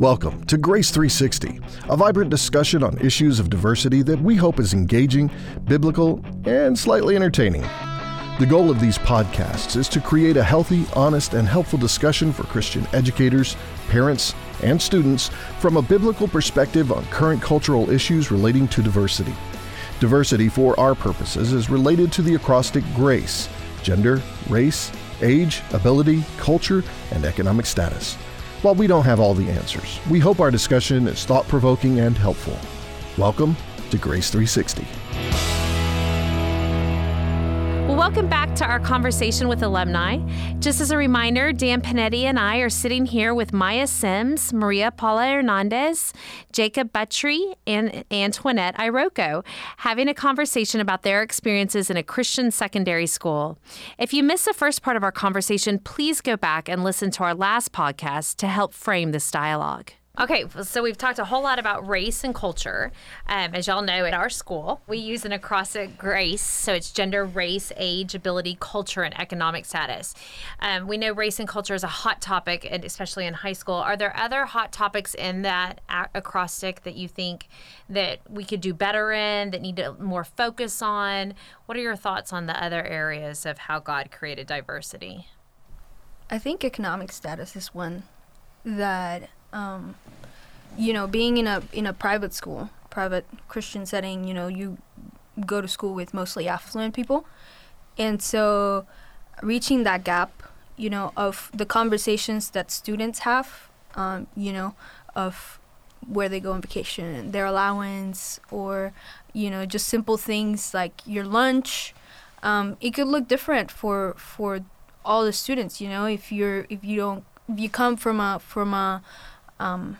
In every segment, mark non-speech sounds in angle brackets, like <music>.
Welcome to Grace 360, a vibrant discussion on issues of diversity that we hope is engaging, biblical, and slightly entertaining. The goal of these podcasts is to create a healthy, honest, and helpful discussion for Christian educators, parents, and students from a biblical perspective on current cultural issues relating to diversity. Diversity, for our purposes, is related to the acrostic GRACE gender, race, age, ability, culture, and economic status. While we don't have all the answers, we hope our discussion is thought provoking and helpful. Welcome to Grace 360. Welcome back to our conversation with alumni. Just as a reminder, Dan Panetti and I are sitting here with Maya Sims, Maria Paula Hernandez, Jacob Buttry, and Antoinette Iroko, having a conversation about their experiences in a Christian secondary school. If you missed the first part of our conversation, please go back and listen to our last podcast to help frame this dialogue. Okay, so we've talked a whole lot about race and culture. Um, as y'all know, at our school, we use an acrostic GRACE, so it's gender, race, age, ability, culture, and economic status. Um, we know race and culture is a hot topic, and especially in high school. Are there other hot topics in that acrostic that you think that we could do better in, that need to more focus on? What are your thoughts on the other areas of how God created diversity? I think economic status is one that um, you know, being in a in a private school, private Christian setting, you know, you go to school with mostly affluent people, and so reaching that gap, you know, of the conversations that students have, um, you know, of where they go on vacation, their allowance, or you know, just simple things like your lunch. Um, it could look different for for all the students. You know, if you're if you don't if you come from a from a um,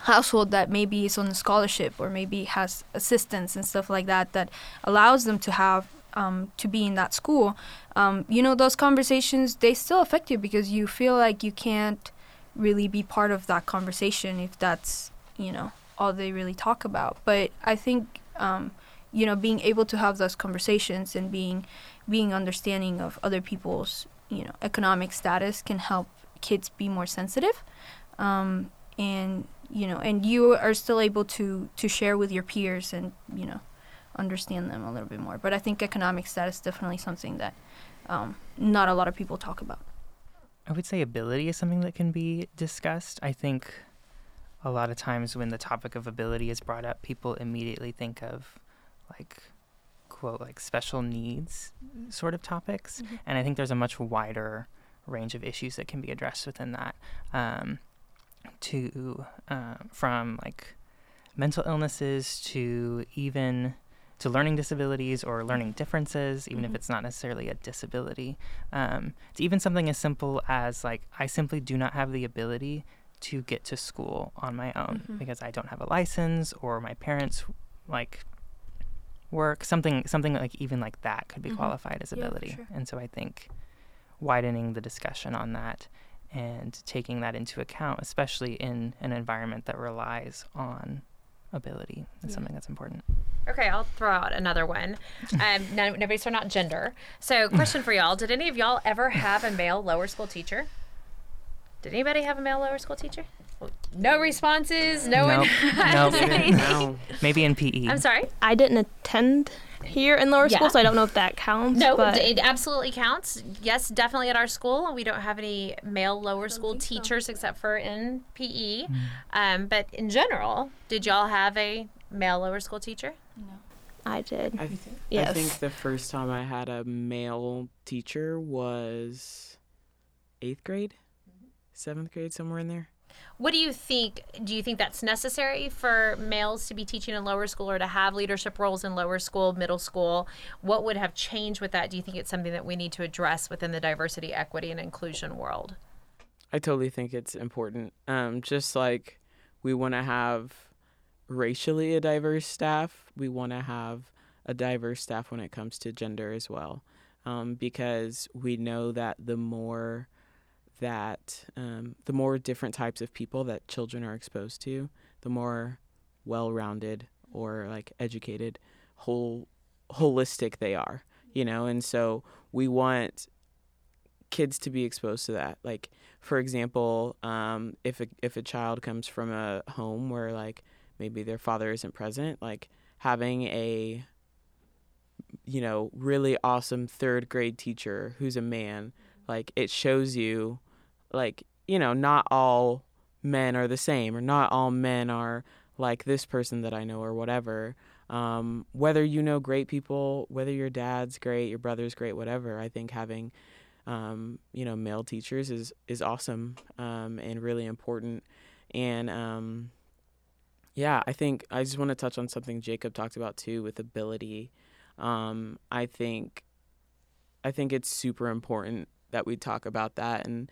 household that maybe is on a scholarship or maybe has assistance and stuff like that that allows them to have um, to be in that school um, you know those conversations they still affect you because you feel like you can't really be part of that conversation if that's you know all they really talk about. But i think um, you know being able to have those conversations and being being understanding of other people's you know economic status can help kids be more sensitive um, and you know, and you are still able to to share with your peers and you know, understand them a little bit more. But I think economic status is definitely something that um, not a lot of people talk about. I would say ability is something that can be discussed. I think a lot of times when the topic of ability is brought up, people immediately think of like quote like special needs sort of topics, mm-hmm. and I think there's a much wider range of issues that can be addressed within that. Um, to uh, from like mental illnesses to even to learning disabilities or learning differences, even mm-hmm. if it's not necessarily a disability. Um, to even something as simple as like I simply do not have the ability to get to school on my own mm-hmm. because I don't have a license or my parents like work something something like even like that could be mm-hmm. qualified as ability. Yeah, sure. And so I think widening the discussion on that and taking that into account, especially in an environment that relies on ability, is yeah. something that's important. Okay, I'll throw out another one. Um, now, nobody's thrown out gender. So, question for y'all: Did any of y'all ever have a male lower school teacher? Did anybody have a male lower school teacher? No responses. No nope. one. <laughs> nope. no. Maybe in PE. I'm sorry. I didn't attend here in lower yeah. school, so I don't know if that counts. No, but... it absolutely counts. Yes, definitely at our school. We don't have any male lower school teachers so. except for in PE. Mm. Um, but in general, did y'all have a male lower school teacher? No. I did. I, th- yes. I think the first time I had a male teacher was eighth grade, seventh grade, somewhere in there. What do you think? Do you think that's necessary for males to be teaching in lower school or to have leadership roles in lower school, middle school? What would have changed with that? Do you think it's something that we need to address within the diversity, equity, and inclusion world? I totally think it's important. Um, just like we want to have racially a diverse staff, we want to have a diverse staff when it comes to gender as well. Um, because we know that the more that um, the more different types of people that children are exposed to, the more well-rounded or like educated, whole holistic they are, you know. And so we want kids to be exposed to that. Like for example, um, if a, if a child comes from a home where like maybe their father isn't present, like having a you know really awesome third grade teacher who's a man, like it shows you, like you know not all men are the same or not all men are like this person that I know or whatever. Um, whether you know great people, whether your dad's great, your brother's great, whatever, I think having um, you know male teachers is is awesome um, and really important. And um, yeah, I think I just want to touch on something Jacob talked about too with ability. Um, I think I think it's super important that we talk about that and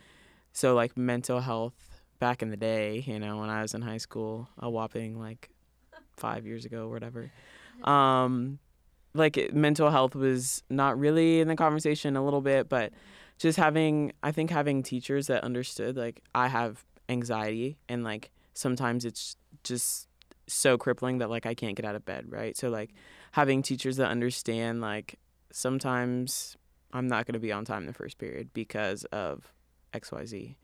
so like mental health back in the day, you know, when I was in high school, a whopping like five years ago or whatever. Um, like it, mental health was not really in the conversation a little bit, but just having, I think having teachers that understood, like I have anxiety and like sometimes it's just so crippling that like I can't get out of bed, right? So like having teachers that understand like sometimes I'm not going to be on time the first period because of XYZ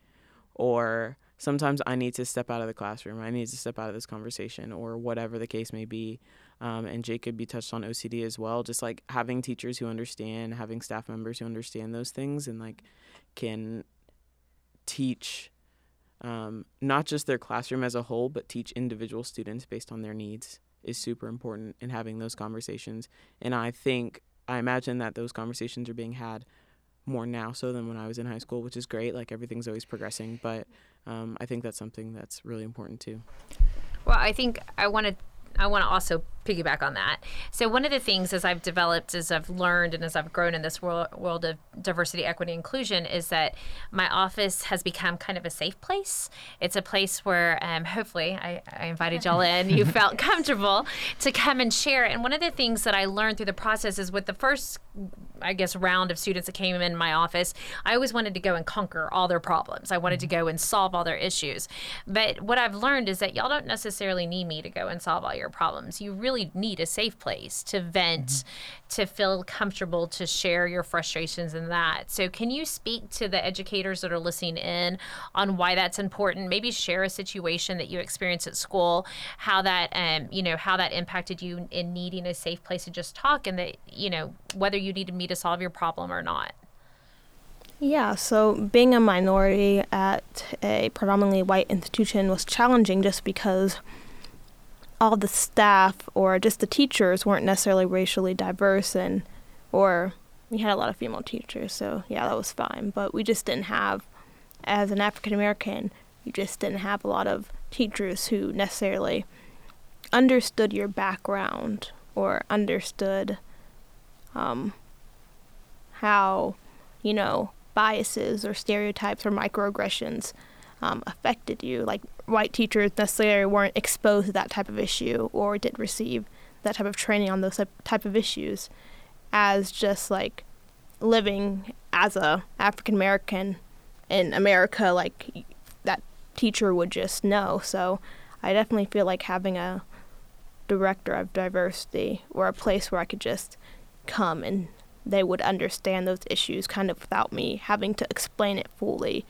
or sometimes I need to step out of the classroom. I need to step out of this conversation or whatever the case may be. Um, and Jacob, you touched on OCD as well. Just like having teachers who understand, having staff members who understand those things and like can teach um, not just their classroom as a whole, but teach individual students based on their needs is super important in having those conversations. And I think, I imagine that those conversations are being had more now so than when I was in high school, which is great. Like everything's always progressing, but um, I think that's something that's really important too. Well, I think I want to I want to also piggyback on that. So one of the things as I've developed, as I've learned, and as I've grown in this world, world of diversity, equity, inclusion, is that my office has become kind of a safe place. It's a place where, um, hopefully, I, I invited y'all in. You <laughs> felt comfortable to come and share. And one of the things that I learned through the process is with the first, I guess, round of students that came in my office, I always wanted to go and conquer all their problems. I wanted to go and solve all their issues. But what I've learned is that y'all don't necessarily need me to go and solve all your problems. You really really need a safe place to vent, mm-hmm. to feel comfortable, to share your frustrations and that. So, can you speak to the educators that are listening in on why that's important? Maybe share a situation that you experienced at school, how that, um, you know, how that impacted you in needing a safe place to just talk, and that, you know, whether you needed me to solve your problem or not. Yeah, so being a minority at a predominantly white institution was challenging just because all the staff or just the teachers weren't necessarily racially diverse and or we had a lot of female teachers so yeah that was fine but we just didn't have as an african american you just didn't have a lot of teachers who necessarily understood your background or understood um, how you know biases or stereotypes or microaggressions um, affected you. Like white teachers necessarily weren't exposed to that type of issue or didn't receive that type of training on those type of issues as just like living as a African American in America like that teacher would just know. So I definitely feel like having a director of diversity or a place where I could just come and they would understand those issues kind of without me having to explain it fully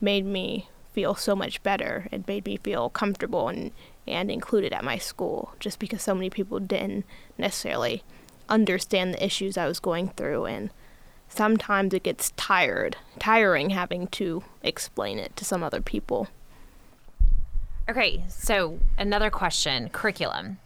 made me feel so much better. It made me feel comfortable and, and included at my school just because so many people didn't necessarily understand the issues I was going through and sometimes it gets tired tiring having to explain it to some other people. Okay, so another question, curriculum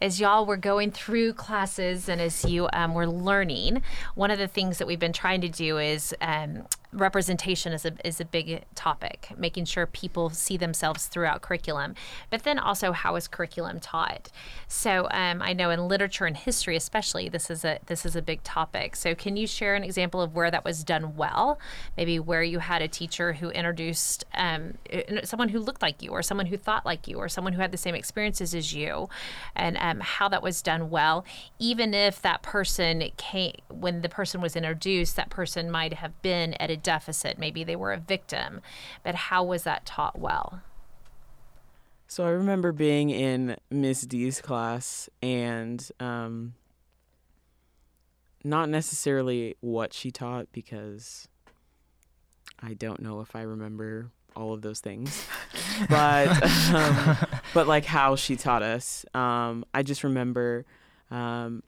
as y'all were going through classes and as you um, were learning, one of the things that we've been trying to do is um, representation is a, is a big topic, making sure people see themselves throughout curriculum, but then also how is curriculum taught? So um, I know in literature and history, especially, this is a this is a big topic. So can you share an example of where that was done well? Maybe where you had a teacher who introduced um, someone who looked like you, or someone who thought like you, or someone who had the same experiences as you, and um, how that was done well, even if that person came when the person was introduced, that person might have been at a deficit. Maybe they were a victim, but how was that taught well? So I remember being in Miss D's class and um, not necessarily what she taught because I don't know if I remember all of those things, <laughs> but um, <laughs> but like how she taught us. Um, I just remember, um,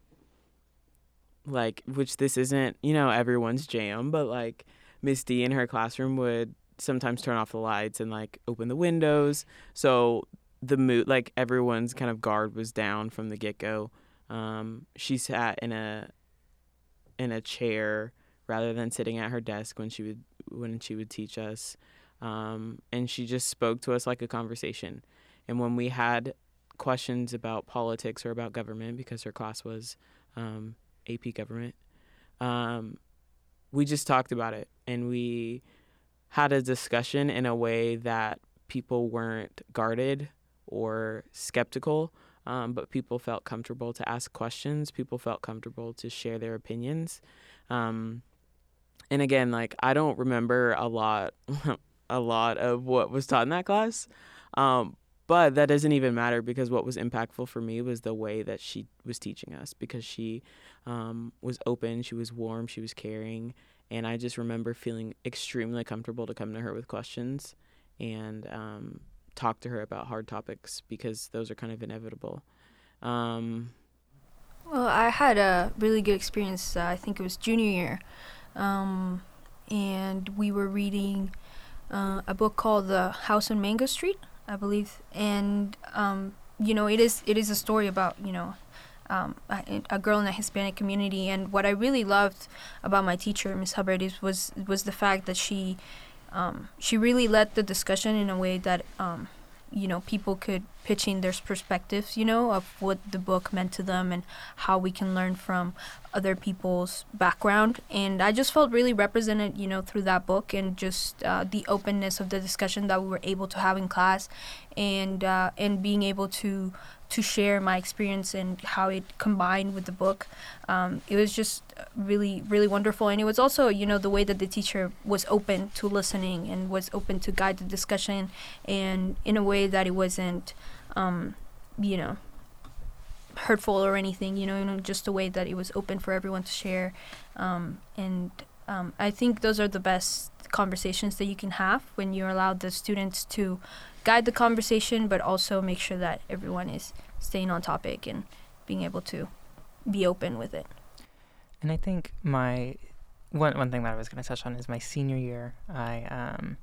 like which this isn't you know everyone's jam, but like Miss D in her classroom would sometimes turn off the lights and like open the windows, so the mood like everyone's kind of guard was down from the get go. Um, she sat in a in a chair rather than sitting at her desk when she would when she would teach us um, and she just spoke to us like a conversation. And when we had questions about politics or about government, because her class was um, AP government, um, we just talked about it and we had a discussion in a way that people weren't guarded or skeptical, um, but people felt comfortable to ask questions. People felt comfortable to share their opinions. Um, and again, like I don't remember a lot <laughs> a lot of what was taught in that class. Um, but that doesn't even matter because what was impactful for me was the way that she was teaching us because she um, was open, she was warm, she was caring. And I just remember feeling extremely comfortable to come to her with questions and um, talk to her about hard topics because those are kind of inevitable. Um, well, I had a really good experience. Uh, I think it was junior year. Um, and we were reading uh, a book called The House on Mango Street, I believe, and um, you know it is it is a story about you know um, a, a, girl in the Hispanic community, and what I really loved about my teacher, Miss Hubbard, is was was the fact that she um, she really led the discussion in a way that um, you know people could pitch in their perspectives you know of what the book meant to them and how we can learn from other people's background. And i just felt really represented you know through that book and just uh, the openness of the discussion that we were able to have in class and uh, and being able to to share my experience and how it combined with the book. Um, it was just really, really wonderful. And it was also, you know, the way that the teacher was open to listening and was open to guide the discussion and in a way that it wasn't, um, you know, hurtful or anything, you know, you know, just a way that it was open for everyone to share. Um, and um, I think those are the best conversations that you can have when you allow the students to guide the conversation, but also make sure that everyone is staying on topic and being able to be open with it. And I think my one one thing that I was going to touch on is my senior year. I um,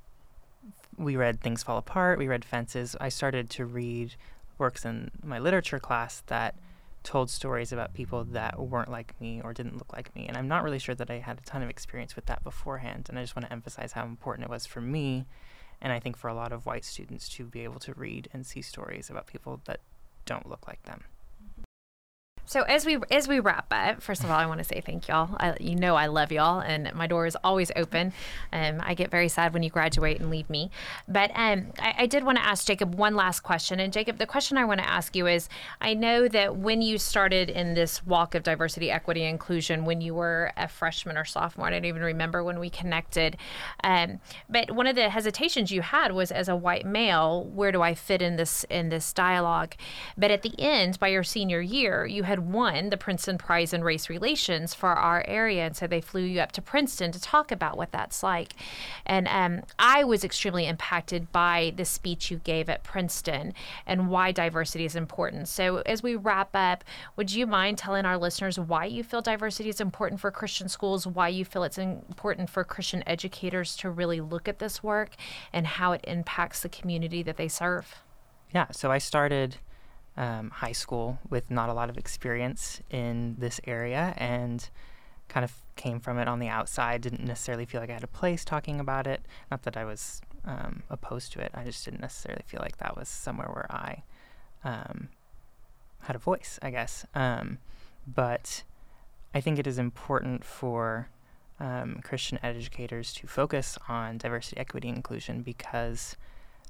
we read Things Fall Apart. We read Fences. I started to read works in my literature class that told stories about people that weren't like me or didn't look like me. And I'm not really sure that I had a ton of experience with that beforehand. And I just want to emphasize how important it was for me and I think for a lot of white students to be able to read and see stories about people that don't look like them. So as we as we wrap up, first of all, I want to say thank y'all. I, you know I love y'all, and my door is always open. Um, I get very sad when you graduate and leave me. But um, I, I did want to ask Jacob one last question. And Jacob, the question I want to ask you is: I know that when you started in this walk of diversity, equity, inclusion, when you were a freshman or sophomore, I don't even remember when we connected. Um, but one of the hesitations you had was as a white male, where do I fit in this in this dialogue? But at the end, by your senior year, you had had won the Princeton Prize in Race Relations for our area. And so they flew you up to Princeton to talk about what that's like. And um, I was extremely impacted by the speech you gave at Princeton and why diversity is important. So as we wrap up, would you mind telling our listeners why you feel diversity is important for Christian schools, why you feel it's important for Christian educators to really look at this work, and how it impacts the community that they serve? Yeah, so I started um, high school with not a lot of experience in this area and kind of came from it on the outside. Didn't necessarily feel like I had a place talking about it. Not that I was um, opposed to it. I just didn't necessarily feel like that was somewhere where I um, had a voice, I guess. Um, but I think it is important for um, Christian educators to focus on diversity, equity, inclusion because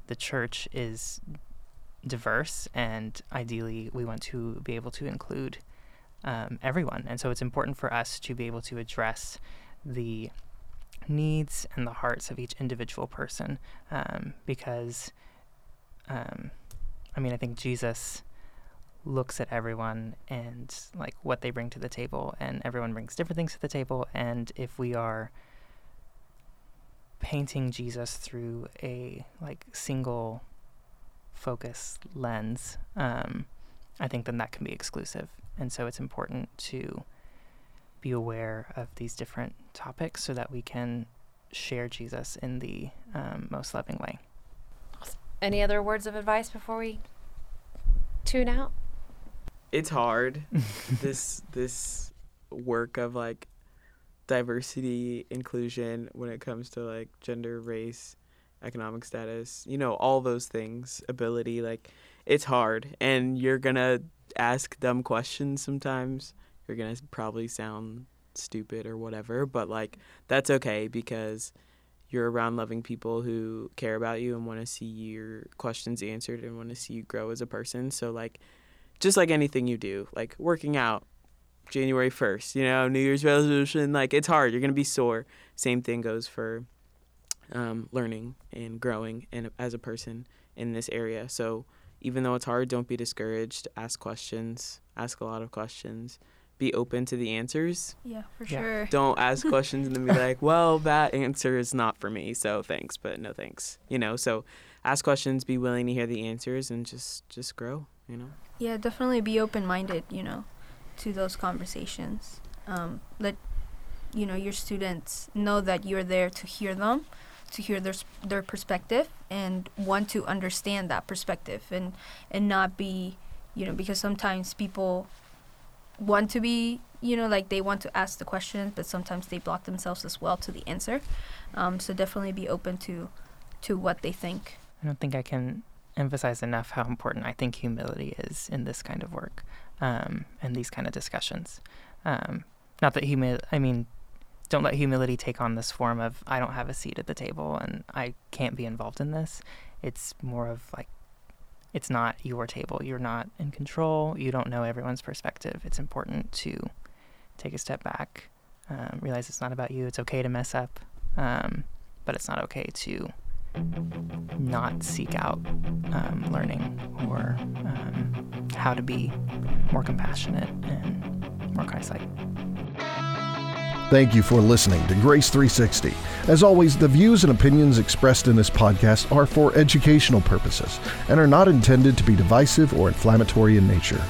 the church is diverse, and ideally, we want to be able to include um, everyone. And so, it's important for us to be able to address the needs and the hearts of each individual person um, because, um, I mean, I think Jesus looks at everyone and like what they bring to the table, and everyone brings different things to the table. And if we are painting Jesus through a like single focus lens, um, I think then that can be exclusive. And so it's important to be aware of these different topics so that we can share Jesus in the um, most loving way. Any other words of advice before we tune out? It's hard. <laughs> this this work of like diversity, inclusion when it comes to like gender, race, economic status, you know, all those things, ability, like it's hard and you're going to ask dumb questions sometimes. You're going to probably sound stupid or whatever, but like that's okay because you're around loving people who care about you and want to see your questions answered and want to see you grow as a person. So like just like anything you do, like working out, January 1st, you know, New Year's resolution, like it's hard. You're going to be sore. Same thing goes for um, learning and growing and as a person in this area. So even though it's hard, don't be discouraged. Ask questions, ask a lot of questions. Be open to the answers. Yeah, for Yeah. sure. Don't ask <laughs> questions and then be like, well, that answer is not for me. So thanks, but no thanks. You know, so ask questions, be willing to hear the answers and just just grow, you know. Yeah, definitely be open minded, you know, to those conversations. Um, let you know your students know that you're there to hear them, to hear their their perspective, and want to understand that perspective, and and not be, you know, because sometimes people want to be, you know, like they want to ask the questions, but sometimes they block themselves as well to the answer. Um, so definitely be open to to what they think. I don't think I can emphasize enough how important I think humility is in this kind of work um, and these kind of discussions. Um, not that humility, I mean, don't let humility take on this form of I don't have a seat at the table and I can't be involved in this. It's more of like, it's not your table. You're not in control. You don't know everyone's perspective. It's important to take a step back, um, realize it's not about you. It's okay to mess up, um, but it's not okay to not seek out um, learning or um, how to be more compassionate and more Christ-like. Thank you for listening to Grace 360. As always, the views and opinions expressed in this podcast are for educational purposes and are not intended to be divisive or inflammatory in nature.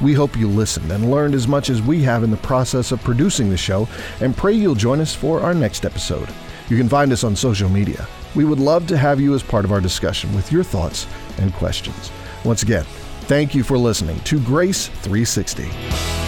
We hope you listened and learned as much as we have in the process of producing the show and pray you'll join us for our next episode. You can find us on social media. We would love to have you as part of our discussion with your thoughts and questions. Once again, thank you for listening to Grace 360.